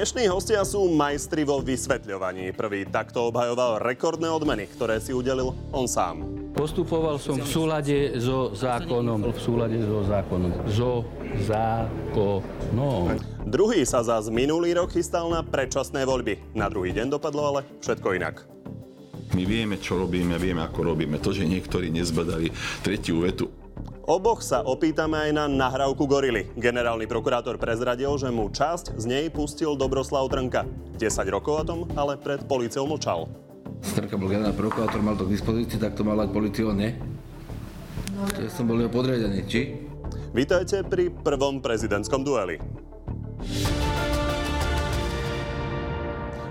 Dnešní hostia sú majstri vo vysvetľovaní. Prvý takto obhajoval rekordné odmeny, ktoré si udelil on sám. Postupoval som v súlade so zákonom. V súlade so zákonom. So zákonom. Druhý sa za minulý rok chystal na predčasné voľby. Na druhý deň dopadlo ale všetko inak. My vieme, čo robíme, vieme, ako robíme. To, že niektorí nezbadali tretiu vetu, Oboch sa opýtame aj na nahrávku Gorily. Generálny prokurátor prezradil, že mu časť z nej pustil Dobroslav Trnka. 10 rokov o tom, ale pred políciou mlčal. Strnka bol generálny prokurátor, mal to k dispozícii, tak to mal aj políciou, nie? No. Ja som bol jeho podriadený, či? Vítajte pri prvom prezidentskom dueli.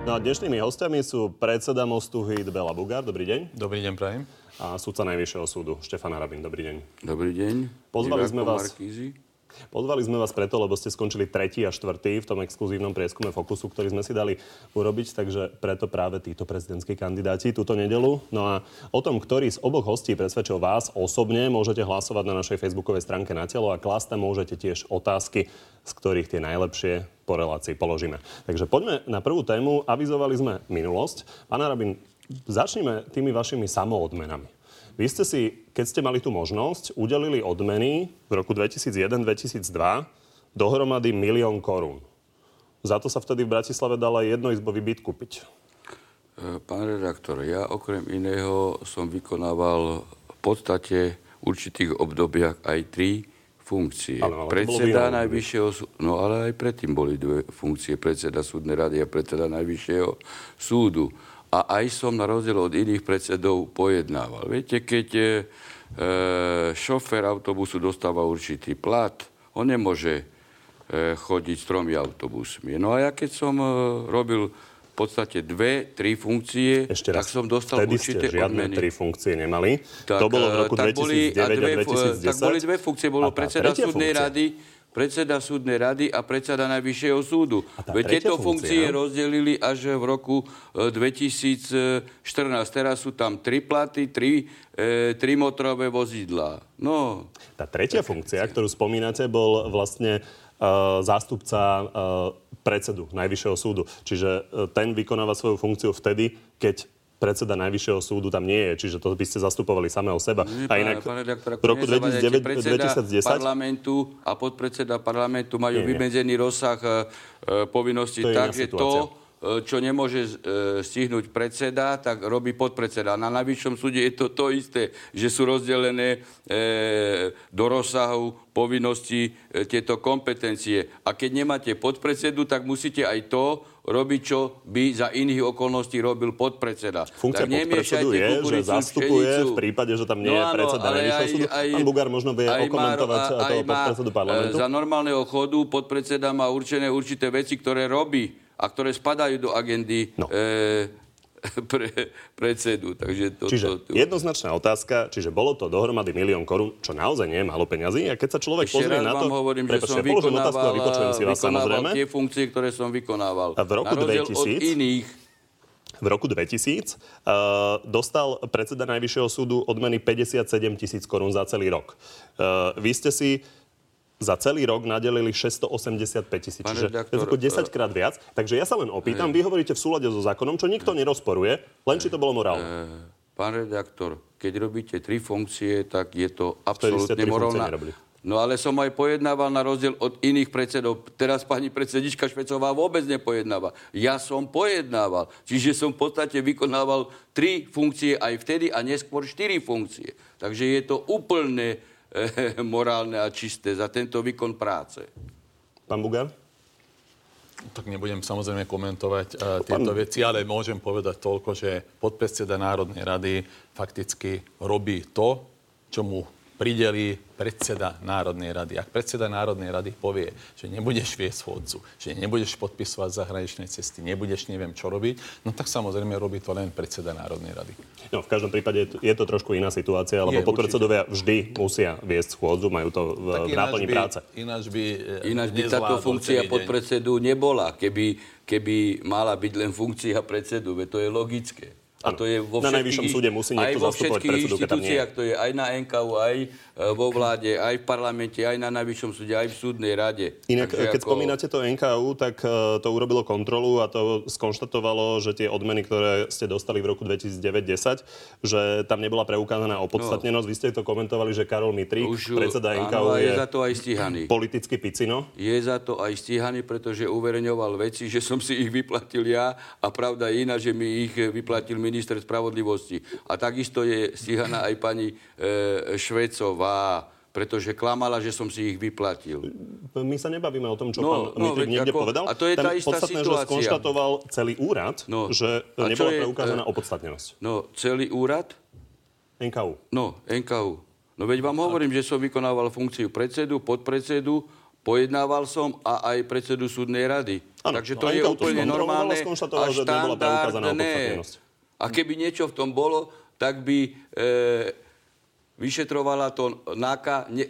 No a dnešnými hostiami sú predseda Mostu Hit Bela Bugár. Dobrý deň. Dobrý deň, prajem a sudca Najvyššieho súdu Štefan Harabin. Dobrý deň. Dobrý deň. Pozvali sme vás... Pozvali sme vás preto, lebo ste skončili tretí a štvrtý v tom exkluzívnom prieskume Fokusu, ktorý sme si dali urobiť, takže preto práve títo prezidentskí kandidáti túto nedelu. No a o tom, ktorý z oboch hostí presvedčil vás osobne, môžete hlasovať na našej facebookovej stránke na telo a klásť môžete tiež otázky, z ktorých tie najlepšie po relácii položíme. Takže poďme na prvú tému. Avizovali sme minulosť. Pán Arabin, Začneme tými vašimi samoodmenami. Vy ste si, keď ste mali tú možnosť, udelili odmeny v roku 2001-2002 dohromady milión korún. Za to sa vtedy v Bratislave dala jednoizbový byt kúpiť. E, pán redaktor, ja okrem iného som vykonával v podstate v určitých obdobiach aj tri funkcie. Ale, ale predseda najvyššieho súdu, no ale aj predtým boli dve funkcie, predseda súdnej rady a predseda najvyššieho súdu a aj som na rozdiel od iných predsedov pojednával. Viete, keď e, šofér autobusu dostáva určitý plat, on nemôže e, chodiť s tromi autobusmi. No a ja keď som e, robil v podstate dve, tri funkcie, Ešte raz, tak som dostal vtedy určité ste žiadne odmeny. tri funkcie nemali. Tak, to bolo v roku 2009 boli, a, dve, a 2010. Tak boli dve funkcie. Bolo predseda súdnej funkcia? rady, predseda súdnej rady a predseda Najvyššieho súdu. Veď tieto funkcie rozdelili až v roku 2014. E, Teraz sú tam tri platy, tri, e, tri motorové vozidlá. No. Tá tretia funkcia, ktorú spomínate, bol vlastne uh, zástupca uh, predsedu Najvyššieho súdu. Čiže uh, ten vykonáva svoju funkciu vtedy, keď predseda Najvyššieho súdu tam nie je, čiže to by ste zastupovali samého seba. Nie, a inak pán redaktor, v roku 2009, 2010 parlamentu a podpredseda parlamentu majú nie, vymedzený rozsah e, povinností tak, že to, e, čo nemôže e, stihnúť predseda, tak robí podpredseda. Na najvyššom súde je to to isté, že sú rozdelené e, do rozsahu povinnosti e, tieto kompetencie. A keď nemáte podpredsedu, tak musíte aj to robiť, čo by za iných okolností robil podpredseda. Funkcia tak podpredsedu je, že zastupuje v prípade, že tam nie no, je predseda no, Najvyššieho súdu. Aj, Pán Bugár možno vie okomentovať aj toho podpredsedu parlamentu. Za normálneho chodu podpredseda má určené určité veci, ktoré robí a ktoré spadajú do agendy no. e, pre predsedu. Takže to, čiže to, to, jednoznačná otázka, čiže bolo to dohromady milión korún, čo naozaj nie je málo peňazí. A keď sa človek Ešte pozrie na to... hovorím, že som vykonával, si vás, vykonával tie funkcie, ktoré som vykonával. A v roku na 2000... od iných v roku 2000 uh, dostal predseda Najvyššieho súdu odmeny 57 tisíc korún za celý rok. Uh, vy ste si za celý rok nadelili 685 tisíc. Čiže redaktor, to je ako 10 krát viac. Takže ja sa len opýtam, vy hovoríte v súlade so zákonom, čo nikto nerozporuje, len či to bolo morálne. Pán redaktor, keď robíte tri funkcie, tak je to absolútne morálne. No ale som aj pojednával na rozdiel od iných predsedov. Teraz pani predsedička Švecová vôbec nepojednáva. Ja som pojednával. Čiže som v podstate vykonával tri funkcie aj vtedy a neskôr štyri funkcie. Takže je to úplne morálne a čisté za tento výkon práce. Pán Bugár? Tak nebudem samozrejme komentovať uh, tieto Pán... veci, ale môžem povedať toľko, že podpredseda Národnej rady fakticky robí to, čo mu prideli predseda Národnej rady. Ak predseda Národnej rady povie, že nebudeš viesť schôdzu, že nebudeš podpisovať zahraničné cesty, nebudeš neviem čo robiť, no tak samozrejme robí to len predseda Národnej rady. No, v každom prípade je to trošku iná situácia, lebo podpredsedovia vždy musia viesť schôdzu, majú to v, v náplni by, práce. Ináč by, e, ináč by táto funkcia podpredsedu nebola, keby, keby mala byť len funkcia predsedu, veď to je logické. A to je vo na najvyššom súde musí niekto zastupovať predsedu, inštitúciách, to je aj na NKU, aj e, vo vláde, aj v parlamente, aj na najvyššom súde, aj v súdnej rade. Inak, Takže keď spomínate to NKU, tak uh, to urobilo kontrolu a to skonštatovalo, že tie odmeny, ktoré ste dostali v roku 2009-10, že tam nebola preukázaná opodstatnenosť. Vy ste to komentovali, že Karol Mitrík, Už, predseda áno, NKU, a je, je za to aj stíhaný. politicky picino. Je za to aj stíhaný, pretože uverejňoval veci, že som si ich vyplatil ja a pravda je iná, že mi ich vyplatil minister spravodlivosti. A takisto je stíhaná aj pani e, Švecová, pretože klamala, že som si ich vyplatil. My sa nebavíme o tom, čo No, pán no, niekde ako- povedal. a to je Tam tá istá podstatné, že situácia. skonštatoval celý úrad, No, že nebola je, preukázaná e, opodstatnenosť. No, celý úrad? NKU. No, NKU. No veď vám hovorím, že som vykonával funkciu predsedu, podpredsedu, pojednával som a aj predsedu súdnej rady. Áno, Takže no to a je to úplne a normálne a že štandardné. A keby niečo v tom bolo, tak by e, vyšetrovala to NAKA, ne,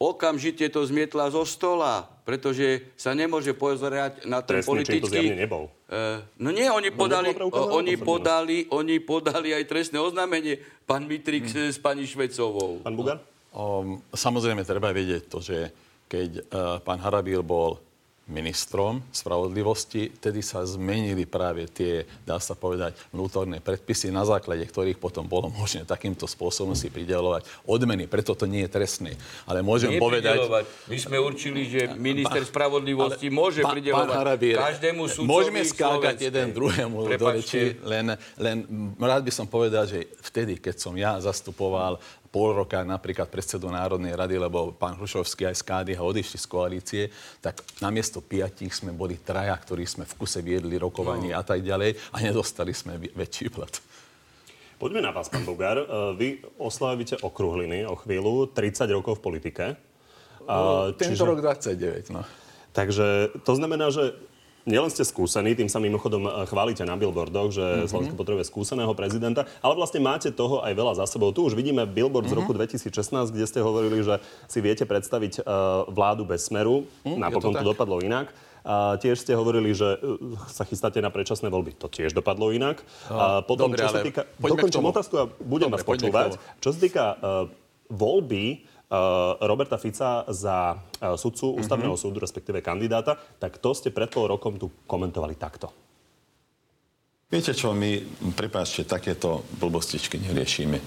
okamžite to zmietla zo stola, pretože sa nemôže pozerať na ten Trestný čin to politický... zjavne nebol. Eh, no nie, oni podali, nebola preukázaná oni podali, oni podali aj trestné oznámenie, pán Mitrik Hm. s pani Švecovou. Pán Bugar? Um, samozrejme, treba vedieť to, že keď uh, pán Harabil bol ministrom spravodlivosti, tedy sa zmenili práve tie, dá sa povedať, vnútorné predpisy, na základe ktorých potom bolo možné takýmto spôsobom si pridelovať odmeny. Preto to nie je trestné. Ale môžem Nie povedať... My sme určili, že minister spravodlivosti Ale môže pán- prideľovať pán Harabír, každému sudcovi Môžeme skákať slovenskej. jeden druhému do Prepačte. reči, len, len rád by som povedal, že vtedy, keď som ja zastupoval pol roka napríklad predsedu Národnej rady, lebo pán Hrušovský aj z KDH odišli z koalície, tak namiesto piatich sme boli traja, ktorí sme v kuse viedli rokovanie No. a tak ďalej a nedostali sme väčší plat. Poďme na vás, pán Bugar. E, Vy oslavíte okruhliny o chvíľu, 30 rokov v politike. A, Tento rok 29, no. Takže to znamená, že nielen ste skúsení, tým sa mimochodom e, chválite na billboardoch, že Mhm. mm-hmm. Slovensko potrebuje skúseného prezidenta, ale vlastne máte toho aj veľa za sebou. Tu už vidíme billboard Mhm. z roku 2016, kde ste hovorili, že si viete predstaviť uh, vládu bez smeru. Je Napokon to to, dopadlo inak. A tiež ste hovorili, že uh, sa chystáte na predčasné voľby. To tiež dopadlo inak. A potom, dobre, čo sa týka... Dokončím otázku a budem Dobre, vás počúvať. Čo sa týka uh, voľby Roberta Fica za uh, sudcu ústavného Mhm. súdu, respektíve kandidáta, tak to ste pred pol rokom tu komentovali takto. Viete čo, my, prepáčte, takéto blbostičky neriešime.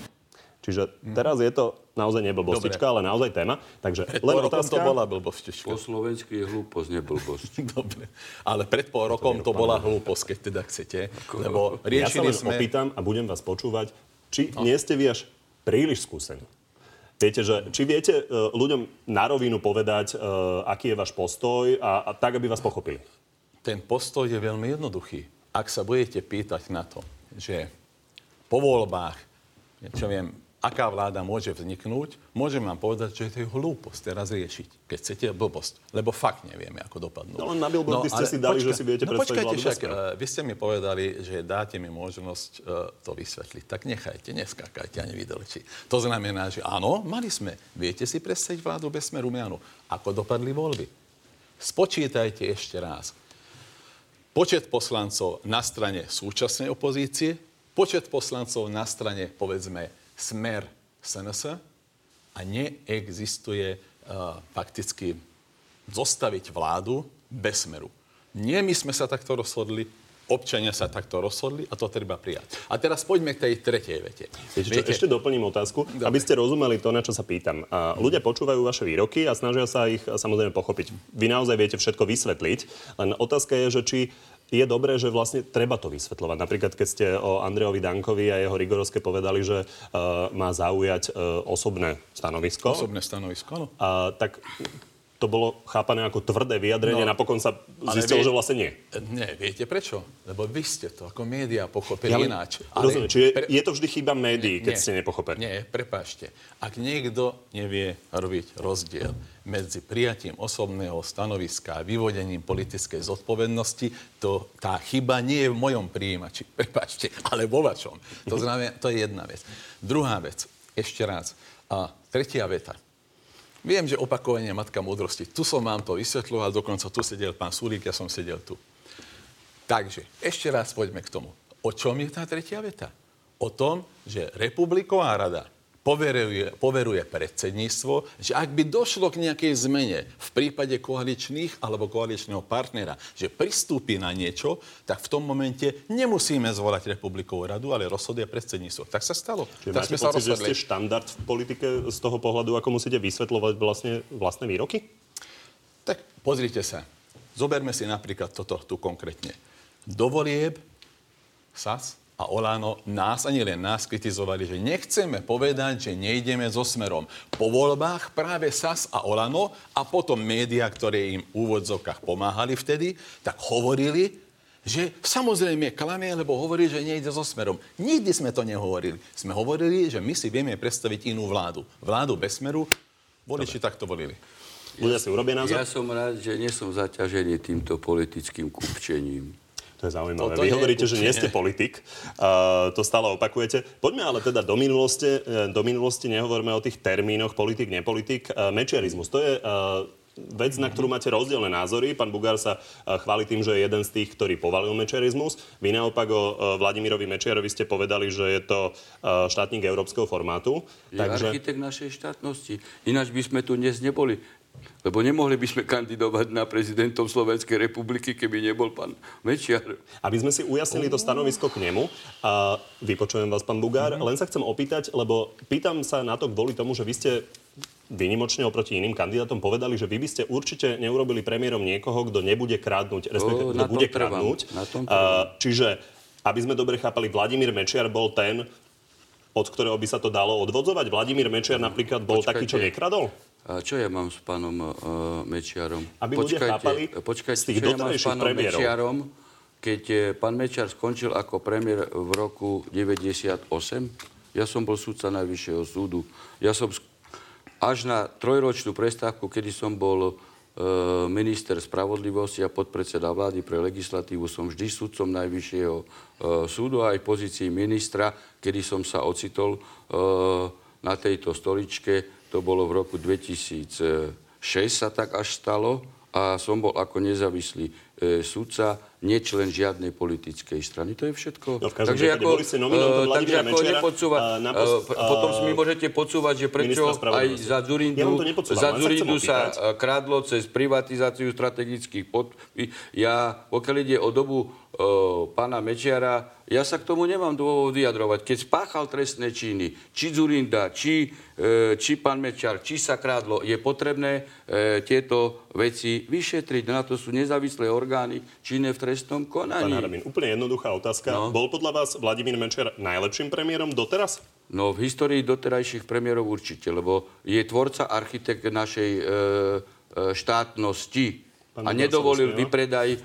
Čiže teraz je to naozaj neblbostička, ale naozaj téma. Takže Pred len pol otázka... to bola blbostička. Po slovensky je hlúposť, neblbosť. Dobre. Ale pred pol rokom to bola hlúposť, keď teda chcete. Lebo Ja sa riešili len sme... opýtam a budem vás počúvať, či nie ste vy až príliš skúsení. Viete, že, či viete uh, ľuďom na rovinu povedať, uh, aký je váš postoj a, a tak, aby vás pochopili. Ten postoj je veľmi jednoduchý. Ak sa budete pýtať na to, že po voľbách, čo viem, aká vláda môže vzniknúť, môžem vám povedať, že to je hlúposť teraz riešiť, keď chcete blbosť. Lebo fakt nevieme, ako dopadnú. No len na billboardy ste ale si dali, že si viete no, predstaviť počkajte, však, eh, vy ste mi povedali, že dáte mi možnosť eh, to vysvetliť. Tak nechajte, neskákajte ani vydeleči. To znamená, že áno, mali sme. Viete si predstaviť vládu bez smeru mianu. Ako dopadli voľby? Spočítajte ešte raz. Počet poslancov na strane súčasnej opozície, počet poslancov na strane, povedzme, smer SNS a neexistuje uh, fakticky zostaviť vládu bez smeru. Nie my sme sa takto rozhodli, občania sa takto rozhodli a to treba prijať. A teraz poďme k tej tretej vete. Viete, čo, ešte doplním otázku, Dobre. aby ste rozumeli to, na čo sa pýtam. A ľudia počúvajú vaše výroky a snažia sa ich samozrejme pochopiť. Vy naozaj viete všetko vysvetliť, len otázka je, že či je dobré, že vlastne treba to vysvetľovať. Napríklad, keď ste o Andrejovi Dankovi a jeho Rigorovske povedali, že uh, má zaujať uh, osobné stanovisko, Osobné stanovisko, áno. a, tak to bolo chápané ako tvrdé vyjadrenie, No, napokon sa ale zistilo, vie- že vlastne nie. Nie, viete prečo? Lebo vy ste to ako médiá pochopili Ja ináč. Rozumiem, čiže je to vždy chyba médií, keď ste nepochopení. Nie, prepáčte. Ak niekto nevie robiť rozdiel medzi prijatím osobného stanoviska a vyvodením politickej zodpovednosti, to tá chyba nie je v mojom príjimači. Prepáčte, ale vo vašom. To znamená, to je jedna vec. Druhá vec, ešte raz. A tretia veta. Viem, že opakovanie je matka múdrosti. Tu som vám to vysvetľoval, dokonca tu sedel pán Sulík, ja som sedel tu. Takže, ešte raz poďme k tomu. O čom je tá tretia veta? O tom, že Republiková rada poveruje, poveruje predsedníctvo, že ak by došlo k nejakej zmene v prípade koaličných alebo koaličného partnera, že pristúpi na niečo, tak v tom momente nemusíme zvolať Republikovú radu, ale rozhoduje predsedníctvo. Tak sa stalo. Čiže tak máte sme pocit, sa že ste štandard v politike z toho pohľadu, ako musíte vysvetľovať vlastne vlastné výroky? Tak pozrite sa. Zoberme si napríklad toto tu konkrétne. Dovolieb SAS a Olano nás, ani len nás, kritizovali, že nechceme povedať, že nejdeme so smerom. Po voľbách práve SAS a Olano a potom médiá, ktoré im v úvodzovkách pomáhali vtedy, tak hovorili, že samozrejme klame, lebo hovorí, že nejde so smerom. Nikdy sme to nehovorili. Sme hovorili, že my si vieme predstaviť inú vládu. Vládu bez smeru, voliči takto volili. Ľudia si urobia názor? Ja som rád, že nie som zaťažený týmto politickým kupčením. To je zaujímavé. Vy hovoríte, že nie ste politik. Uh, to stále opakujete. Poďme ale teda do minulosti. E, do minulosti nehovoríme o tých termínoch politik, nepolitik. Uh, mečiarizmus. To je uh, vec, na ktorú máte rozdielne názory. Pán Bugár sa chváli tým, že je jeden z tých, ktorý povalil mečiarizmus. Vy naopak o Vladimirovi Mečiarovi ste povedali, že je to štátnik európskeho formátu. Je takže... architekt našej štátnosti. Ináč by sme tu dnes neboli. Lebo nemohli by sme kandidovať na prezidentom Slovenskej republiky, keby nebol pán Mečiar. Aby sme si ujasnili to stanovisko k nemu, a vypočujem vás, pán Bugár, mm-hmm. len sa chcem opýtať, lebo pýtam sa na to kvôli tomu, že vy ste výnimočne oproti iným kandidátom povedali, že vy by ste určite neurobili premiérom niekoho, kto nebude krádnuť, respektíve kto bude krádnuť. čiže, aby sme dobre chápali, Vladimír Mečiar bol ten, od ktorého by sa to dalo odvodzovať? Vladimír Mečiar napríklad bol Počkajte. taký, čo nekradol? A čo ja mám s pánom uh, Mečiarom? Aby počkajte, chápali počkajte, z tých čo ja mám s pánom premiérov. Mečiarom, keď uh, pán Mečiar skončil ako premiér v roku 98, ja som bol súdca Najvyššieho súdu. Ja som až na trojročnú prestávku, kedy som bol uh, minister spravodlivosti a podpredseda vlády pre legislatívu, som vždy súdcom Najvyššieho uh, súdu a aj pozícii ministra, kedy som sa ocitol uh, na tejto stoličke to bolo v roku 2006 sa tak až stalo a som bol ako nezávislý e, sudca, nečlen žiadnej politickej strany. To je všetko. No, takže ako, uh, takže ako nepodsúvať, uh, potom si mi môžete podsúvať, že prečo aj za Zurindu, ja za Zurindu sa krádlo cez privatizáciu strategických pod... Ja, pokiaľ ide o dobu pána Mečiara, ja sa k tomu nemám dôvod vyjadrovať. Keď spáchal trestné činy, či Zurinda, či, e, či pán Mečar, či sa krádlo, je potrebné e, tieto veci vyšetriť. Na to sú nezávislé orgány činné v trestnom konaní. Pán Haramin, úplne jednoduchá otázka. No. Bol podľa vás Vladimír Mečer najlepším premiérom doteraz? No, v histórii doterajších premiérov určite, lebo je tvorca, architekt našej e, e, štátnosti pán a nedovolil vypredaj e,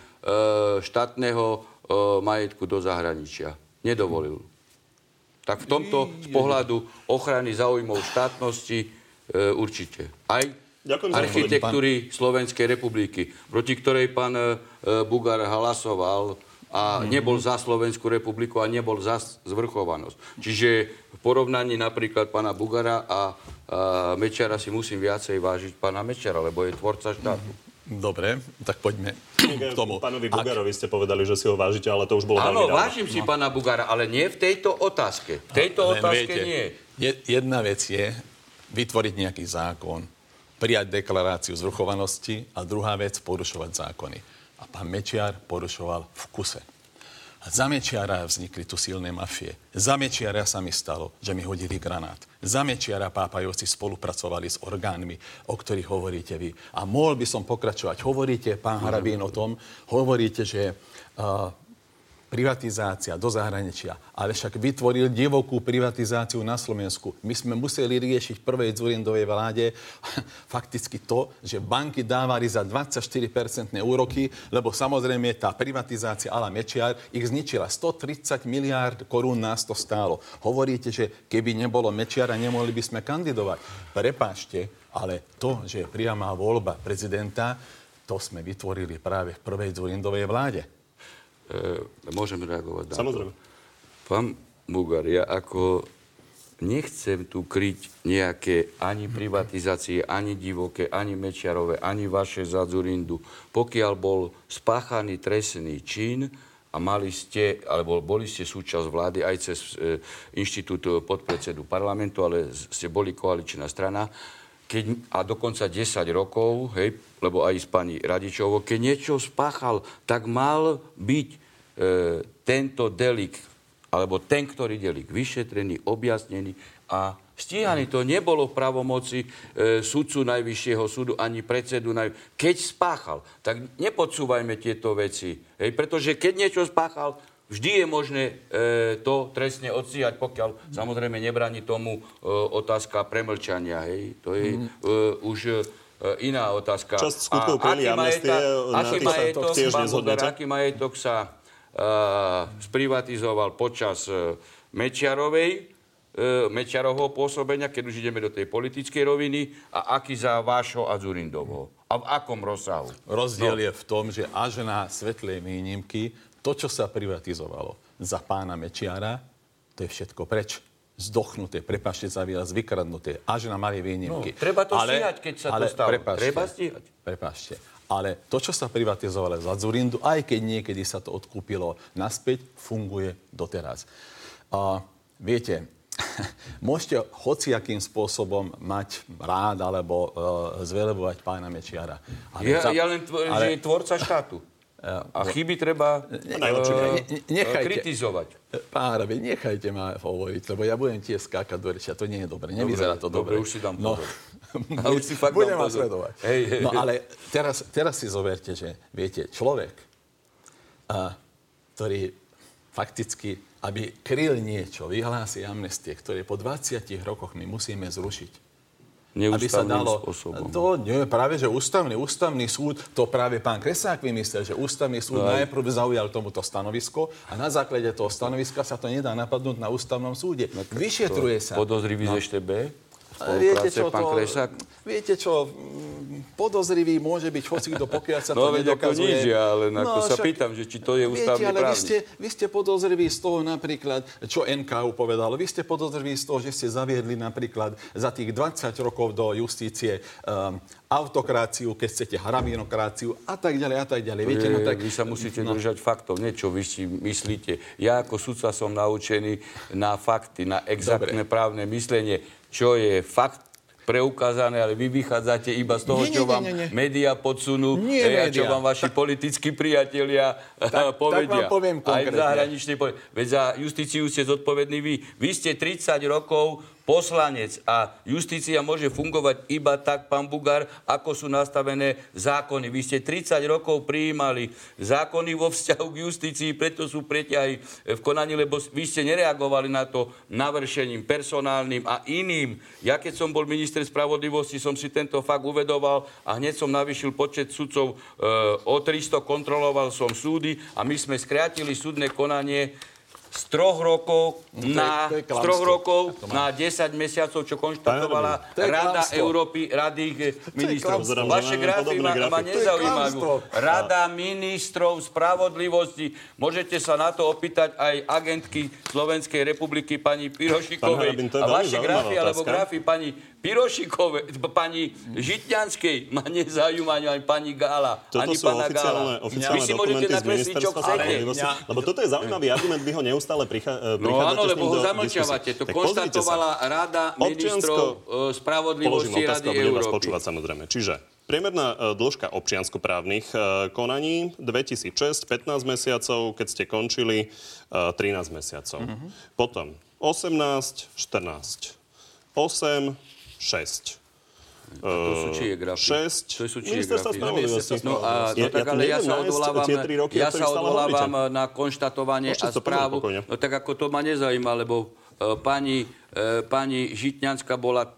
štátneho majetku do zahraničia. Nedovolil. Tak v tomto z pohľadu ochrany záujmov štátnosti e, určite. Aj Ďakujem architektúry pán... Slovenskej republiky, proti ktorej pán e, Bugar hlasoval a mm-hmm. nebol za Slovenskú republiku a nebol za zvrchovanosť. Čiže v porovnaní napríklad pána Bugara a, a Mečara si musím viacej vážiť pána Mečara, lebo je tvorca štátu. Mm-hmm. Dobre, tak poďme k tomu. Pánovi Bugarovi ste povedali, že si ho vážite, ale to už bolo Áno, vážim si no. pána Bugara, ale nie v tejto otázke. V tejto Len otázke viete, nie. Jedna vec je vytvoriť nejaký zákon, prijať deklaráciu zvrchovanosti a druhá vec porušovať zákony. A pán Mečiar porušoval v kuse. Za Mečiara vznikli tu silné mafie. Za Mečiara sa mi stalo, že mi hodili granát. Za Mečiara pápajovci spolupracovali s orgánmi, o ktorých hovoríte vy. A mohol by som pokračovať. Hovoríte, pán Harabín, o tom, hovoríte, že uh, privatizácia do zahraničia, ale však vytvoril divokú privatizáciu na Slovensku. My sme museli riešiť prvej Dzurindovej vláde fakticky to, že banky dávali za 24-percentné úroky, lebo samozrejme tá privatizácia ala Mečiar ich zničila. 130 miliárd korún nás to stálo. Hovoríte, že keby nebolo Mečiara, nemohli by sme kandidovať. Prepáčte, ale to, že je priamá voľba prezidenta, to sme vytvorili práve v prvej Dzurindovej vláde. E, môžem reagovať na Samozrejme. to. Pán Bugar, ja ako nechcem tu kryť nejaké ani privatizácie, ani divoké, ani mečiarové, ani vaše za Zurindu. Pokiaľ bol spáchaný trestný čin, a mali ste, alebo boli ste súčasť vlády aj cez e, inštitút podpredsedu parlamentu, ale ste boli koaličná strana, keď, a dokonca 10 rokov, hej, lebo aj s pani Radičovou, keď niečo spáchal, tak mal byť e, tento delik, alebo ten, ktorý delik, vyšetrený, objasnený a Stíhaný to nebolo v pravomoci e, sudcu Najvyššieho súdu ani predsedu. Naj... Keď spáchal, tak nepodsúvajme tieto veci. Hej, pretože keď niečo spáchal, vždy je možné e, to trestne odstíhať, pokiaľ samozrejme nebráni tomu e, otázka premlčania. Hej. To je mm. e, už e, iná otázka. Časť skutkov aký majetok, aký majetok, sa aký majetok sa uh, sprivatizoval počas uh, Mečiarovej e, Mečiarovho pôsobenia, keď už ideme do tej politickej roviny, a aký za vášho a Zurindovho? A v akom rozsahu? Rozdiel no. je v tom, že až na svetlej výnimky to, čo sa privatizovalo za pána Mečiara, to je všetko preč zdochnuté, prepašte za výraz, vykradnuté, až na malé výnimky. No, treba to ale, stíhať, keď sa ale, to stalo. Prepašte, treba stíhať. Prepašte. Ale to, čo sa privatizovalo za Zurindu, aj keď niekedy sa to odkúpilo naspäť, funguje doteraz. A, viete, môžete hociakým spôsobom mať rád alebo uh, zvelebovať pána Mečiara. Ale ja, za, ja len tvr- ale... že je tvorca štátu. A chyby treba nechajte, kritizovať. Pán Rabi, nechajte ma hovoriť, lebo ja budem tiež skákať do rečia. To nie je dobre. Nevyzerá to dobre. Dobre, už si dám no, a už si fakt budem vás sledovať. Hej, hej, no ale teraz, teraz si zoberte, že viete, človek, uh, ktorý fakticky aby kryl niečo, vyhlási amnestie, ktoré po 20 rokoch my musíme zrušiť. Aby sa dalo... Spôsobom. To nie, práve, že ústavný, ústavný súd, to práve pán Kresák vymyslel, že ústavný súd no, najprv zaujal tomuto stanovisko a na základe toho stanoviska sa to nedá napadnúť na ústavnom súde. No, Vyšetruje sa. Podozrivý no. z? Viete čo, pán to, Kresák? Viete čo, podozrivý môže byť hoci kto, pokiaľ sa no, to nedokazuje. No nič, ale no, ako sa pýtam, že či to je ústavný viete, ale vy ste, vy ste podozriví z toho napríklad, čo NKU povedal, vy ste podozriví z toho, že ste zaviedli napríklad za tých 20 rokov do justície um, autokráciu, keď chcete hraminokráciu a tak ďalej a tak ďalej. Viete, no tak... Vy sa musíte no. držať faktov, niečo vy si myslíte. Ja ako sudca som naučený na fakty, na exaktné Dobre. právne myslenie, čo je fakt preukázané, ale vy vychádzate iba z toho, nie, čo vám nie, nie. médiá podsunú nie a čo vám vaši politickí priatelia tak, povedia. Tak vám poviem Aj v zahraničnej Veď za justíciu ste zodpovední vy. Vy ste 30 rokov poslanec a justícia môže fungovať iba tak, pán Bugár, ako sú nastavené zákony. Vy ste 30 rokov prijímali zákony vo vzťahu k justícii, preto sú preťahy v konaní, lebo vy ste nereagovali na to navršením personálnym a iným. Ja keď som bol minister spravodlivosti, som si tento fakt uvedoval a hneď som navýšil počet sudcov e, o 300, kontroloval som súdy a my sme skrátili súdne konanie z troch rokov, no, to na, je, to je z troch rokov na 10 mesiacov, čo konštatovala Rada. Európy, Rady ministrov. Vaše grafy ma, ma nezaujímajú. Rada ministrov spravodlivosti. Môžete sa na to opýtať aj agentky Slovenskej republiky pani Pirošikovej. A vaše grafy alebo grafy pani Pirošikové, pani Žitňanskej ma nezaujíma ani pani Gála, toto ani sú pana oficiálne, Gála. oficiálne Vy si môžete nakresliť, čo chcete. Lebo toto je zaujímavý argument, vy ho neustále prichá, e, No áno, lebo ho zamlčiavate. To konštatovala Rada ministrov e, spravodlivosti Rady Európy. vás počúvať samozrejme. Čiže Priemerná e, dĺžka občianskoprávnych konaní 2006 15 mesiacov, keď ste končili 13 mesiacov. Mm-hmm. Potom 18, 14, 8, 6. A to sú čie grafy? 6. To sú čie grafy? No, a, no tak ale ja sa odvolávam, ja sa odvolávam na konštatovanie a správu. No tak ako to ma nezaujíma, lebo uh, pani, uh, pani Žitňanská bola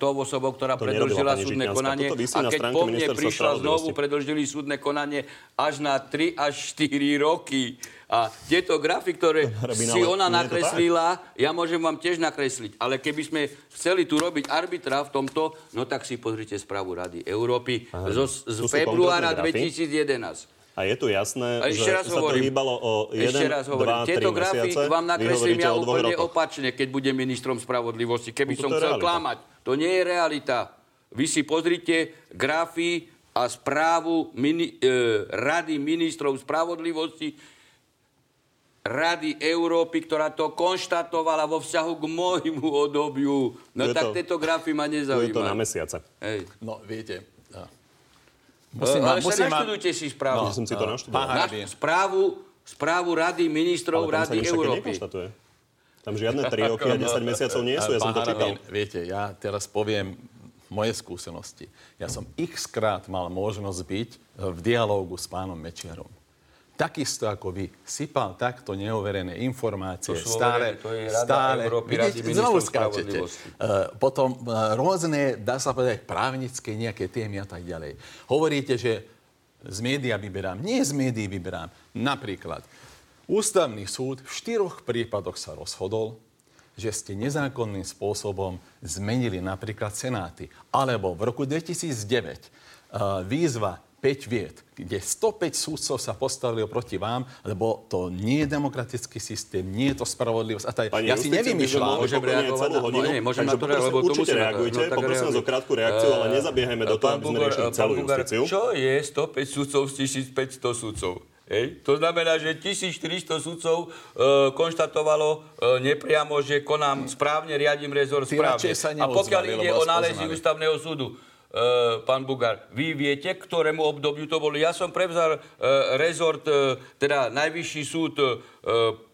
tou osobou, ktorá to predlžila súdne konanie. A keď po mne prišla znovu, predlžili súdne konanie až na 3 až 4 roky. A tieto grafy, ktoré si ona nakreslila, ja môžem vám tiež nakresliť. Ale keby sme chceli tu robiť arbitra v tomto, no tak si pozrite správu Rady Európy zo, z februára 2011. A je tu jasné, a ešte že raz sa hovorím, to hýbalo o 1, ešte raz hovorím, 2, Tieto grafy mesiace. vám nakreslím ja úplne opačne, keď budem ministrom spravodlivosti. Keby no, som chcel klamať. To nie je realita. Vy si pozrite grafy a správu mini, e, Rady ministrov spravodlivosti Rady Európy, ktorá to konštatovala vo vzťahu k môjmu odobiu. No je tak to, tieto grafy ma nezaujímajú. Je to na mesiace. Hej. No, viete, Musím, ale musím sa naštudujte si správu. No, som si to naštudoval. správu, správu Rady ministrov ale Rady Európy. Tam žiadne 3 roky a 10 mesiacov nie sú, ja som to čítal. Viete, ja teraz poviem moje skúsenosti. Ja som x krát mal možnosť byť v dialógu s pánom Mečiarom takisto ako vy sypal takto neoverené informácie. To stále, overené, to je Rada stále, Európy, vidíte, znovu skáčete. Uh, potom uh, rôzne, dá sa povedať, právnické nejaké témy a tak ďalej. Hovoríte, že z média vyberám. Nie z médií vyberám. Napríklad, Ústavný súd v štyroch prípadoch sa rozhodol, že ste nezákonným spôsobom zmenili napríklad senáty. Alebo v roku 2009 uh, výzva 5 viet, kde 105 súdcov sa postavili proti vám, lebo to nie je demokratický systém, nie je to spravodlivosť. A taj, Pani ja si nevymýšľam. Môžem reagovať na hodinu? Nie, môžem na to reagovať, lebo to musím reagujte, no, poprosím vás o krátku reakciu, ale nezabiehajme do toho, aby sme riešili celú justíciu. Čo je 105 súdcov z 1500 súdcov? Hej. To znamená, že 1400 sudcov e, konštatovalo e, nepriamo, že konám správne, riadím rezort správne. A pokiaľ ide o nálezy ústavného súdu, Uh, pán Bugar, vy viete, ktorému obdobiu to bolo. Ja som prevzal uh, rezort, uh, teda najvyšší súd uh,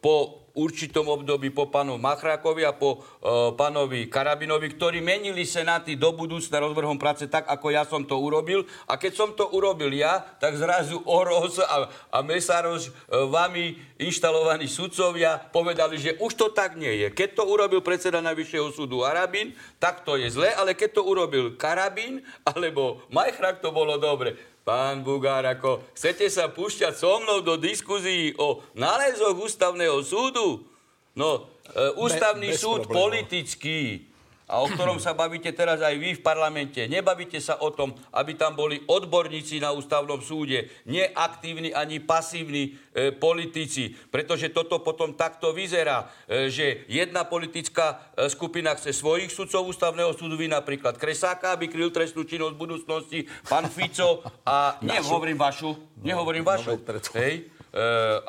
po určitom období po pánu Machrákovi a po uh, pánovi Karabinovi, ktorí menili senáty do budúcna rozvrhom práce tak, ako ja som to urobil. A keď som to urobil ja, tak zrazu Oros a, a Mesároš, uh, vami inštalovaní sudcovia, povedali, že už to tak nie je. Keď to urobil predseda Najvyššieho súdu Arabín, tak to je zle, ale keď to urobil Karabín alebo Majchrák, to bolo dobre. Pán Bugár, ako chcete sa púšťať so mnou do diskuzí o nálezoch ústavného súdu? No, e, ústavný Be, súd problémov. politický a o ktorom sa bavíte teraz aj vy v parlamente. Nebavíte sa o tom, aby tam boli odborníci na ústavnom súde, neaktívni ani pasívni e, politici, pretože toto potom takto vyzerá, e, že jedna politická e, skupina chce svojich sudcov ústavného súdu, vy napríklad Kresáka, aby kryl trestnú činnosť v budúcnosti, pán Fico a nehovorím vašu, nehovorím vašu, hej,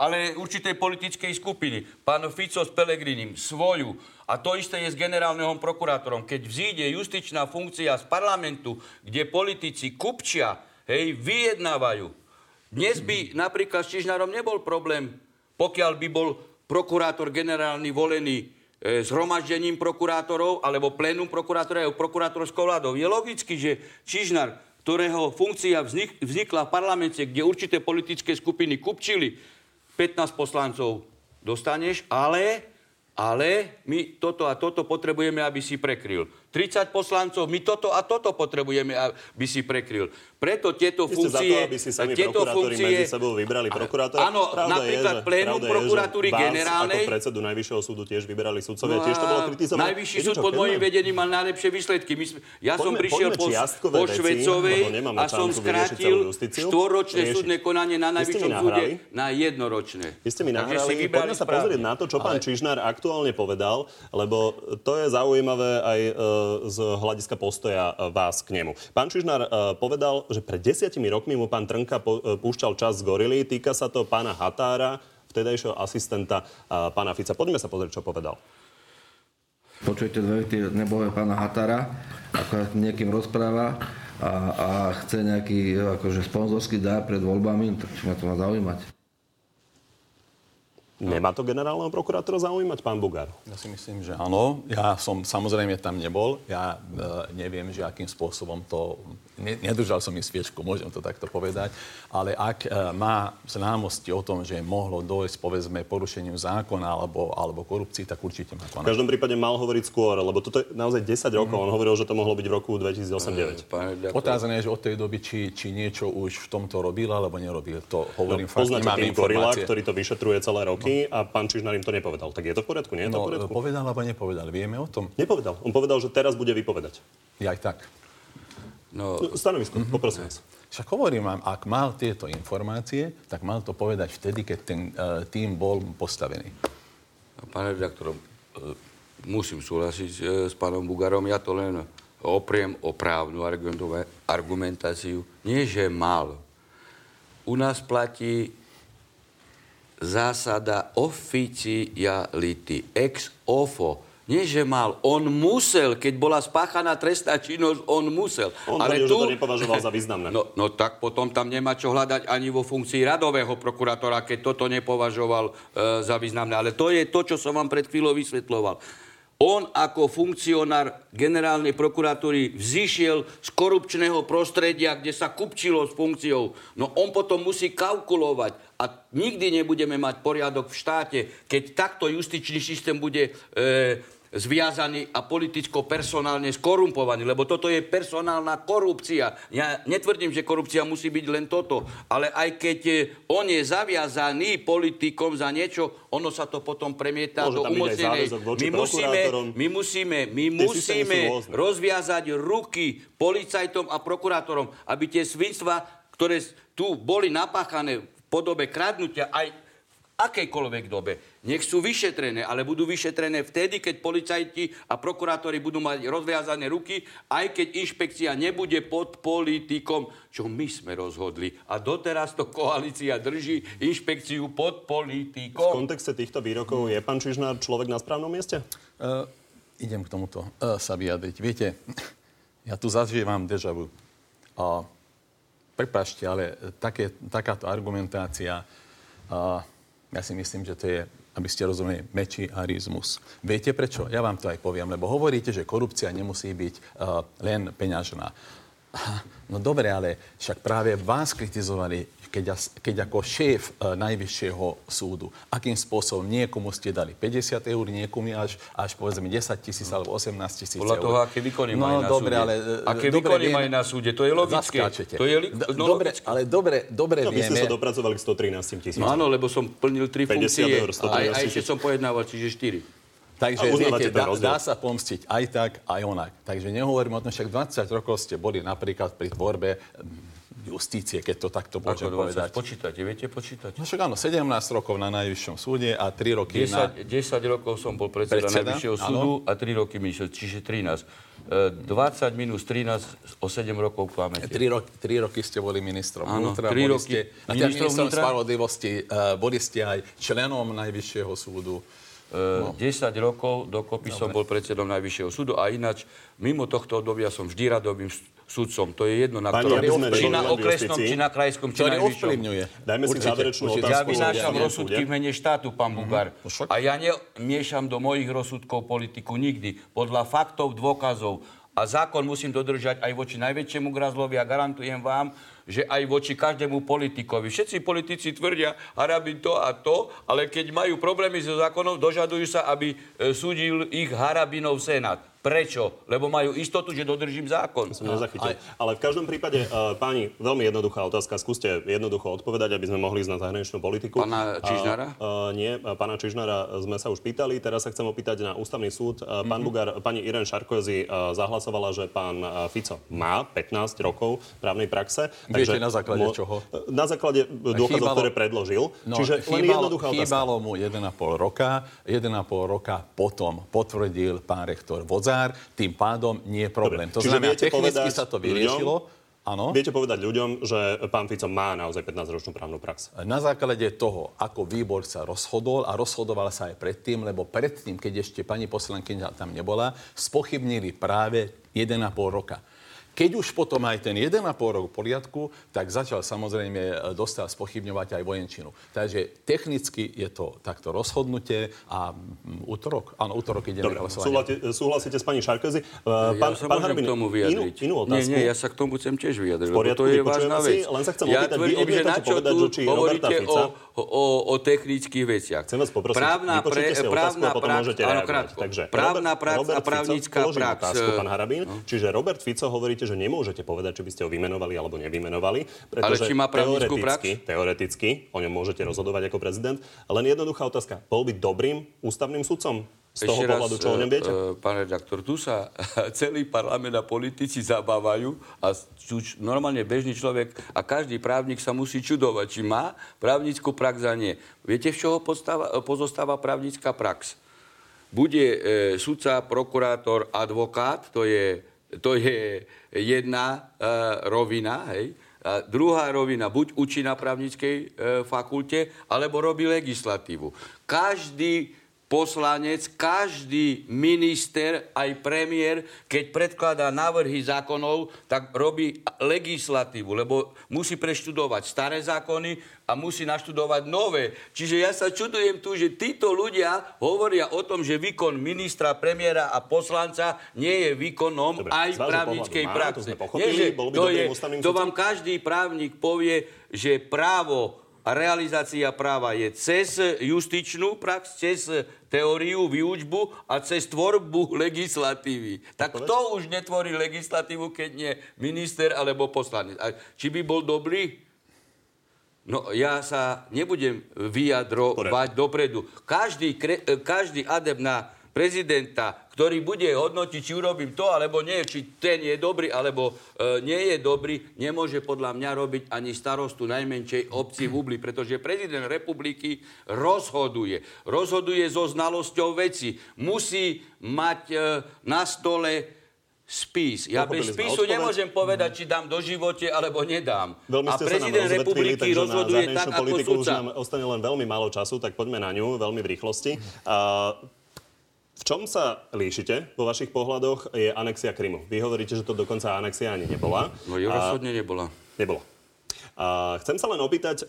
ale určitej politickej skupiny. Pán Fico s Pelegrinim svoju a to isté je s generálnym prokurátorom. Keď vzíde justičná funkcia z parlamentu, kde politici kupčia, hej, vyjednávajú. Dnes by napríklad s Čižnárom nebol problém, pokiaľ by bol prokurátor generálny volený e, zhromaždením prokurátorov alebo plénum prokurátora alebo prokurátorskou vládou. Je logicky, že Čižnár, ktorého funkcia vznik, vznikla v parlamente, kde určité politické skupiny kupčili 15 poslancov, dostaneš, ale ale my toto a toto potrebujeme, aby si prekryl. 30 poslancov, my toto a toto potrebujeme, aby si prekryl. Preto tieto Vy funkcie... za to, aby si sami tieto funkcie, medzi sebou vybrali prokurátora? Áno, pravda napríklad je, plénum prokuratúry vás generálnej... ako predsedu Najvyššieho súdu tiež vyberali sudcovia. Tiež to bolo kritizované. Najvyšší súd pod mojím vedením mal najlepšie výsledky. My, ja poďme, som prišiel po, po Švecovej a som skrátil štvoročné súdne konanie na Najvyššom súde na jednoročné. Vy ste mi nahrali, poďme sa pozrieť na to, čo pán Čižnár aktuálne povedal, lebo to je zaujímavé aj e, z hľadiska postoja e, vás k nemu. Pán Čižnár e, povedal, že pred desiatimi rokmi mu pán Trnka e, púšťal čas z gorily. Týka sa to pána Határa, vtedajšieho asistenta pána Fica. Poďme sa pozrieť, čo povedal. Počujete dve vety nebohé pána Határa, ako niekým rozpráva a, a chce nejaký akože sponzorský dá pred voľbami, tak čo ma to má zaujímať? Nemá to generálneho prokurátora zaujímať, pán Bugár? Ja si myslím, že áno. Ja som samozrejme tam nebol. Ja e, neviem, že akým spôsobom to ne, nedržal som mi sviečku, môžem to takto povedať, ale ak e, má známosti o tom, že mohlo dojsť, povedzme, porušeniu zákona alebo, alebo korupcii, tak určite má konať. V každom prípade mal hovoriť skôr, lebo toto je naozaj 10 rokov. Mm. On hovoril, že to mohlo byť v roku 2008-2009. Otázne je, že od tej doby, či, či niečo už v tomto robil alebo nerobil. To hovorím no, fakt, nemám Gorila, ktorý to vyšetruje celé roky no. a pán Čižnár im to nepovedal. Tak je to v poriadku? Nie je to no, v poriadku? povedal alebo nepovedal. Vieme o tom? Nepovedal. On povedal, že teraz bude vypovedať. Ja aj tak. No, Stanovisko, mm-hmm. poprosím vás. Však hovorím vám, ak mal tieto informácie, tak mal to povedať vtedy, keď ten uh, tým bol postavený. Pane redaktor, uh, musím súhlasiť uh, s pánom Bugarom. Ja to len opriem o právnu argumentáciu. Nie, že mal. U nás platí zásada oficiality, ex ofo. Nie, že mal, on musel, keď bola spáchaná trestná činnosť, on musel. On Ale tu... že to nepovažoval za významné. No, no tak potom tam nemá čo hľadať ani vo funkcii radového prokurátora, keď toto nepovažoval e, za významné. Ale to je to, čo som vám pred chvíľou vysvetloval. On ako funkcionár generálnej prokuratúry vzýšiel z korupčného prostredia, kde sa kupčilo s funkciou. No on potom musí kalkulovať a nikdy nebudeme mať poriadok v štáte, keď takto justičný systém bude e, zviazaný a politicko-personálne skorumpovaný, lebo toto je personálna korupcia. Ja netvrdím, že korupcia musí byť len toto, ale aj keď e, on je zaviazaný politikom za niečo, ono sa to potom premieta do umocnenej. My musíme, my musíme, my musíme rozviazať ruky policajtom a prokurátorom, aby tie svinstva, ktoré tu boli napáchané podobe kradnutia aj akejkoľvek dobe, nech sú vyšetrené, ale budú vyšetrené vtedy, keď policajti a prokurátori budú mať rozviazané ruky, aj keď inšpekcia nebude pod politikom, čo my sme rozhodli. A doteraz to koalícia drží inšpekciu pod politikom. V kontexte týchto výrokov je pán Čižnár človek na správnom mieste? Uh, idem k tomuto uh, sa vyjadriť. Viete, ja tu zažívam deja vu. Uh, prepašte, ale také, takáto argumentácia uh, ja si myslím, že to je, aby ste rozumeli, mečiarizmus. Viete prečo? Ja vám to aj poviem, lebo hovoríte, že korupcia nemusí byť uh, len peňažná. No dobre, ale však práve vás kritizovali keď, keď ako šéf e, najvyššieho súdu, akým spôsobom niekomu ste dali 50 eur, niekomu až, až povedzme 10 tisíc alebo 18 tisíc Podľa toho, aké výkony no, majú na dobre, súde. Ale, e, aké dobre, výkony majú na súde, to je logické. To je li- no, dobre, ale dobre, dobre no, vieme. Ste sa dopracovali k 113 tisíc. No áno, lebo som plnil tri funkcie. Eur, a, aj ešte som pojednával, čiže 4. Takže viete, dá, dá sa pomstiť aj tak, aj onak. Takže nehovorím o tom, však 20 rokov ste boli napríklad pri tvorbe justície, keď to takto môžem Ako povedať. Počítate, viete počítať? No však áno, 17 rokov na Najvyššom súde a 3 roky 10, na... 10 rokov som bol predseda, predseda Najvyššieho súdu a 3 roky minister, čiže 13. 20 e, minus 13, o 7 rokov klamete. 3, roky, 3 roky ste boli ministrom Áno, vnútra. 3 roky ste, ministrom, ministrom spravodlivosti. Uh, boli ste aj členom Najvyššieho súdu. No. 10 rokov dokopy Dobre. som bol predsedom Najvyššieho súdu a ináč mimo tohto obdobia som vždy radovým sudcom. To je jedno, na ktorom... Či na okresnom, či na krajskom, či na vyššom. Dajme si záverečnú otázku. Ja vynášam rozsudky v mene štátu, pán mhm. Bugár. A ja nemiešam do mojich rozsudkov politiku nikdy. Podľa faktov, dôkazov. A zákon musím dodržať aj voči najväčšiemu grazlovi a garantujem vám, že aj voči každému politikovi. Všetci politici tvrdia, harabin to a to, ale keď majú problémy so zákonom, dožadujú sa, aby e, súdil ich harabinov senát. Prečo? Lebo majú istotu, že dodržím zákon. Som nezachytil. Aj. Ale v každom prípade, uh, páni, veľmi jednoduchá otázka. Skúste jednoducho odpovedať, aby sme mohli ísť na zahraničnú politiku. Pána Čižnára? Uh, uh, nie, pána Čižnára sme sa už pýtali. Teraz sa chcem opýtať na ústavný súd. Uh, pán mm-hmm. Bugar, pani Irene Šarkozy uh, zahlasovala, že pán Fico má 15 rokov právnej praxe. Viete na základe mo- čoho? Na základe dôkazov, chýbalo, ktoré predložil. No, Čiže chýbalo, len jednoduchá otázka. Chýbalo mu 1,5 roka. 1,5 roka potom potvrdil pán rektor Vodza scenár, tým pádom nie je problém. Dobre. To Čiže znamená, technicky sa to vyriešilo. Ľuďom, Áno. Viete povedať ľuďom, že pán Fico má naozaj 15-ročnú právnu prax? Na základe toho, ako výbor sa rozhodol a rozhodoval sa aj predtým, lebo predtým, keď ešte pani poslankyňa tam nebola, spochybnili práve 1,5 roka. Keď už potom aj ten 1,5 rok v poriadku, tak začal samozrejme e, dostať spochybňovať aj vojenčinu. Takže technicky je to takto rozhodnutie a mm, útorok, áno, útorok ide Dobre, súhlasíte, súhlasíte s pani Šarkozy? Uh, pán, ja sa pán Harbin, k tomu vyjadriť. Inú, inú otázku. Nie, nie, ja sa k tomu chcem tiež vyjadriť, lebo to je vážna vec. len sa chcem ja opýtať, tvrdím, že na čo povedať, tu hovoríte o, o, o technických veciach. Chcem vás poprosiť, právna, pre, právna a potom môžete reagovať. Takže právna prax a právnická prax. pán Harabín. No. Čiže Robert Fico hovoríte, že nemôžete povedať, či by ste ho vymenovali alebo nevymenovali. Ale či má právnickú teoreticky, prax? Teoreticky, o ňom môžete rozhodovať ako prezident. Len jednoduchá otázka. Bol by dobrým ústavným sudcom? Z toho Ešte pohľadu, čo o ňom viete? Uh, pán redaktor, tu sa celý parlament a politici zabávajú a normálne bežný človek a každý právnik sa musí čudovať, či má právnickú prax a nie. Viete, v čoho pozostáva právnická prax? Bude e, sudca, prokurátor, advokát, to je to je jedna uh, rovina, hej, A druhá rovina, buď učí na právnickej e, fakulte, alebo robí legislatívu. Každý poslanec, každý minister, aj premiér, keď predkladá návrhy zákonov, tak robí legislatívu, lebo musí preštudovať staré zákony a musí naštudovať nové. Čiže ja sa čudujem tu, že títo ľudia hovoria o tom, že výkon ministra, premiéra a poslanca nie je výkonom Dobre, aj právnickej praxe. To, nie, že to, je, to vám každý právnik povie, že právo a realizácia práva je cez justičnú prax, cez teóriu, výučbu a cez tvorbu legislatívy. Tak kto už netvorí legislatívu, keď nie minister alebo poslanec? A či by bol dobrý? No ja sa nebudem vyjadrovať dopredu. Každý, každý adept na prezidenta, ktorý bude hodnotiť, či urobím to, alebo nie, či ten je dobrý, alebo e, nie je dobrý, nemôže podľa mňa robiť ani starostu najmenšej obci v Ubli, pretože prezident republiky rozhoduje. Rozhoduje so znalosťou veci. Musí mať e, na stole spis. Ja bez spisu nemôžem povedať, či dám do živote, alebo nedám. Veľmi a prezident republiky rozhoduje tak, ako sudca. Už nám ostane len veľmi málo času, tak poďme na ňu veľmi v rýchlosti. Uh, čom sa líšite vo vašich pohľadoch je anexia Krymu. Vy hovoríte, že to dokonca anexia ani nebola. No ju rozhodne nebola. Nebola. A chcem sa len opýtať, e,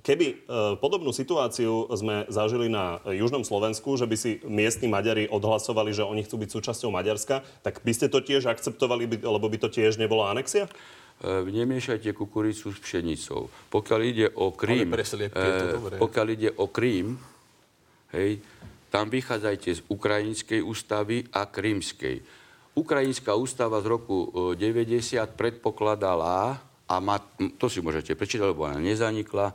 keby e, podobnú situáciu sme zažili na južnom Slovensku, že by si miestni Maďari odhlasovali, že oni chcú byť súčasťou Maďarska, tak by ste to tiež akceptovali, lebo by to tiež nebola anexia? E, nemiešajte kukuricu s pšenicou. Pokiaľ ide o Krím, pokiaľ ide o Krím, hej, tam vychádzajte z ukrajinskej ústavy a krímskej. Ukrajinská ústava z roku 90 e, predpokladala, a má, to si môžete prečítať, lebo ona nezanikla,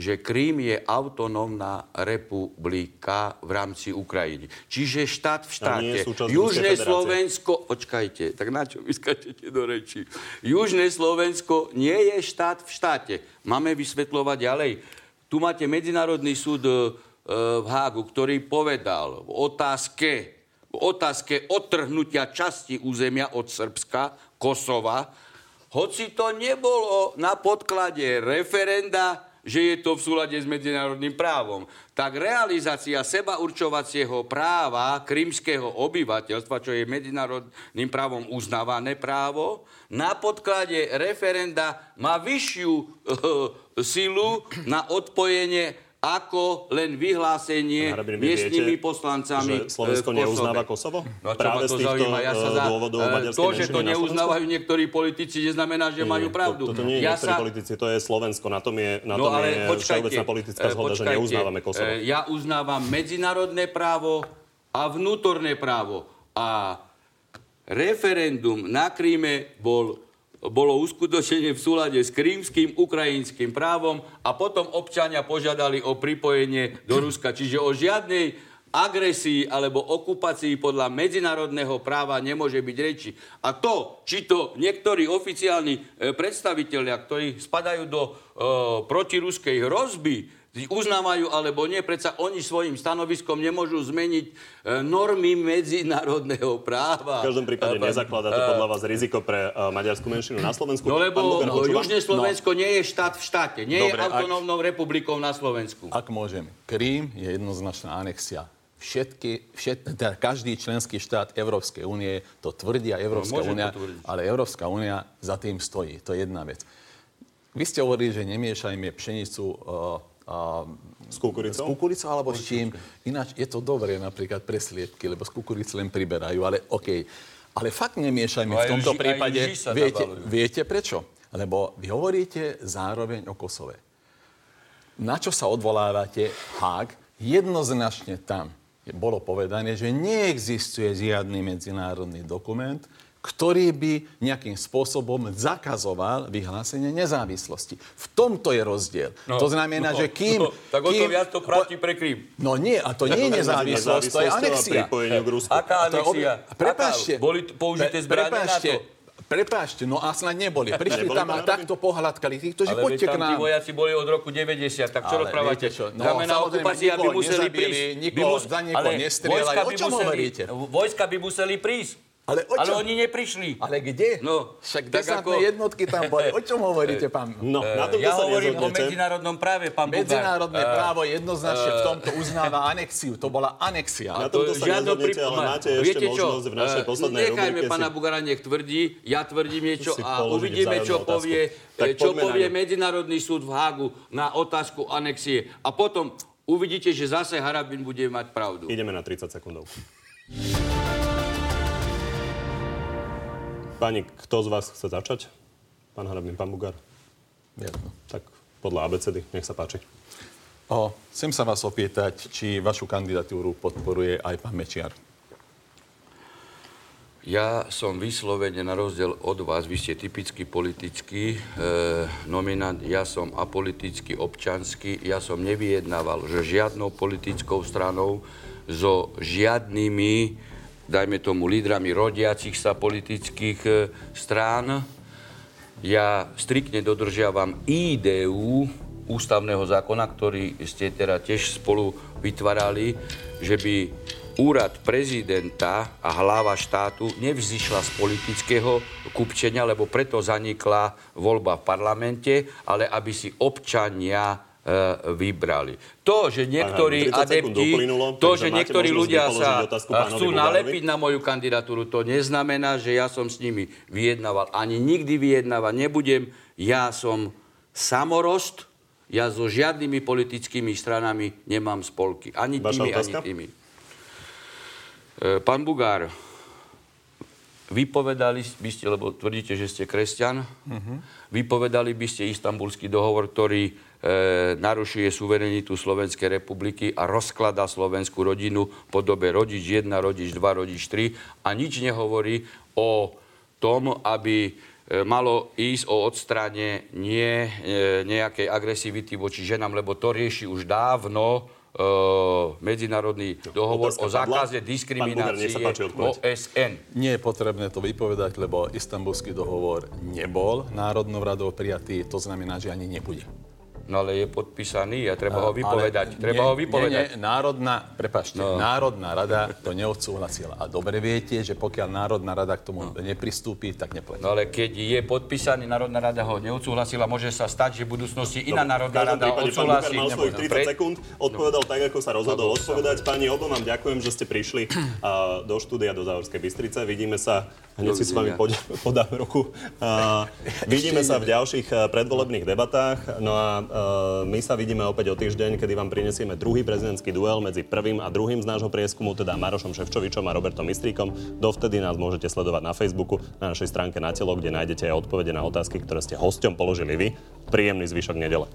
že Krím je autonómna republika v rámci Ukrajiny. Čiže štát v štáte. Južné Slovensko... Počkajte, tak na čo vyskačete do reči? Južné Slovensko nie je štát v štáte. Máme vysvetľovať ďalej. Tu máte Medzinárodný súd e, v Hágu, ktorý povedal v otázke, v otázke odtrhnutia časti územia od Srbska, Kosova, hoci to nebolo na podklade referenda, že je to v súlade s medzinárodným právom, tak realizácia seba určovacieho práva krymského obyvateľstva, čo je medzinárodným právom uznávané právo, na podklade referenda má vyššiu uh, silu na odpojenie ako len vyhlásenie miestnymi poslancami že Slovensko e, neuznáva Kosovo? No, Práve z týchto ja sa za, dôvodov e, To, že to neuznávajú niektorí politici, neznamená, že nie, majú pravdu. To, toto nie je ja sa... politici, to je Slovensko. Na tom je, na no, tom je všeobecná politická e, zhoda, že neuznávame Kosovo. Ja uznávam medzinárodné právo a vnútorné právo. A referendum na Kríme bol bolo uskutočenie v súlade s krímským ukrajinským právom a potom občania požiadali o pripojenie do Ruska. Čiže o žiadnej agresii alebo okupácii podľa medzinárodného práva nemôže byť reči. A to, či to niektorí oficiálni e, predstavitelia, ktorí spadajú do e, protiruskej hrozby, uznávajú alebo nie, predsa oni svojim stanoviskom nemôžu zmeniť e, normy medzinárodného práva. V každom prípade e, nezakladá to podľa vás riziko pre e, maďarskú menšinu na Slovensku? No lebo no, Južné Slovensko no. nie je štát v štáte, nie Dobre, je autonómnou ak, republikou na Slovensku. Ak môžem, Krím je jednoznačná anexia všetky, všet, teda každý členský štát Európskej únie to tvrdia Európska no, únia, ale Európska únia za tým stojí. To je jedna vec. Vy ste hovorili, že nemiešajme pšenicu uh, s kukuricou? S kukuricou alebo s čím. Ináč je to dobré napríklad pre sliepky, lebo z kukurice len priberajú, ale OK. Ale fakt nemiešajme no v tomto ži, prípade. Viete, viete prečo? Lebo vy hovoríte zároveň o Kosove. Na čo sa odvolávate? Hák jednoznačne tam bolo povedané, že neexistuje žiadny medzinárodný dokument, ktorý by nejakým spôsobom zakazoval vyhlásenie nezávislosti. V tomto je rozdiel. No, to znamená, no, že kým... No, tak o to viac to platí pre Krím. No nie, a to nie je nezávislosť, to je anexia. Aká anexia? Prepašte. Boli použité zbranie na to? Prepášte, no a snad neboli. Prišli neboli tam a takto pohľadkali týchto, že poďte k nám. Ale vojaci boli od roku 90, tak čo rozprávate? Čo? No, Znamená, okupácia by museli prísť. Nikoho, za nikoho nestrieľali. O čom hovoríte? Vojska by museli prísť. Ale, o ale oni neprišli. Ale kde? No, Však tak ako- jednotky tam boli. O čom hovoríte, pán? No, na tomto Ja sa hovorím o medzinárodnom práve, pán. Medzinárodné Eh, právo jednoznačne v tomto uznáva anexiu. To bola anexia. Na to tomto sa žiadno nezhodnete, ale pri- máte ešte Viete čo? možnosť v našej Eh, poslednej Nechajme pána si... Bugara, nech tvrdí, ja tvrdím niečo a uvidíme, čo otázku. povie, Tak eh, čo povie. Medzinárodný súd v Hágu na otázku anexie. A potom uvidíte, že zase Harabin bude mať pravdu. Ideme na 30 sekundov. Pani, kto z vás chce začať? Pán Harabin, pán Bugár? Jedno. Tak podľa ABCD, nech sa páči. O, chcem sa vás opýtať, či vašu kandidatúru podporuje aj pán Mečiar. Ja som vyslovene na rozdiel od vás, vy ste typický politický e, nominant, ja som apolitický, občanský, ja som nevyjednával že žiadnou politickou stranou, so žiadnymi, dajme tomu, lídrami rodiacich sa politických e, strán. Ja striktne dodržiavam ideu ústavného zákona, ktorý ste teda tiež spolu vytvárali, že by úrad prezidenta a hlava štátu nevzýšla z politického kupčenia, lebo preto zanikla voľba v parlamente, ale aby si občania vybrali. To, že niektorí Pán Harabin, 30 sekúnd adepti, uplynulo, to, že niektorí ľudia sa otázku pánovi chcú nalepiť na moju kandidatúru, to neznamená, že ja som s nimi vyjednával. Ani nikdy vyjednávať nebudem. Ja som samorost, ja so žiadnymi politickými stranami nemám spolky. Ani Vaša tými, ani otázka? tými. E, Pán Bugár, vypovedali by ste, lebo tvrdíte, že ste kresťan, vypovedali by ste istambulský dohovor, ktorý e, narušuje suverenitu Slovenskej republiky a rozkladá slovenskú rodinu v podobe rodič 1, rodič 2, rodič 3 a nič nehovorí o tom, aby e, malo ísť o odstranie nie e, nejakej agresivity voči ženám, lebo to rieši už dávno e, medzinárodný dohovor otázka o padla. zákaze Bugár, diskriminácie odpoveď. OSN. Nie je potrebné to vypovedať, lebo istambulský dohovor nebol národnou radou prijatý, to znamená, že ani nebude. No ale je podpísaný a treba ho Ale vypovedať. nie- treba ho vypovedať. Nie, nie, národná, prepašte, no. Národná rada to neodsúhlasila. A dobre viete, že pokiaľ Národná rada k tomu no. nepristúpi, tak neplatí. No ale keď je podpísaný, Národná rada ho neodsúhlasila, môže sa stať, že v budúcnosti iná V Národná rada prípade pán odsúhlasí. Bugár mal svojich 30 Pre- sekúnd, odpovedal tak, ako sa rozhodol odpovedať. Pani, obom vám ďakujem, že ste prišli do štúdia do Záhorskej Bystrice. Vidíme sa, hneď si s vami pod, podám ruku. A, vidíme sa v ďalších predvolebných debatách. No a a, my sa vidíme opäť o týždeň, kedy vám prinesieme druhý prezidentský duel medzi prvým a druhým z nášho prieskumu, teda Marošom Ševčovičom a Robertom Mistríkom. Dovtedy nás môžete sledovať na Facebooku, na našej stránke na telo, kde nájdete aj odpovede na otázky, ktoré ste hosťom položili vy. Príjemný zvyšok nedele.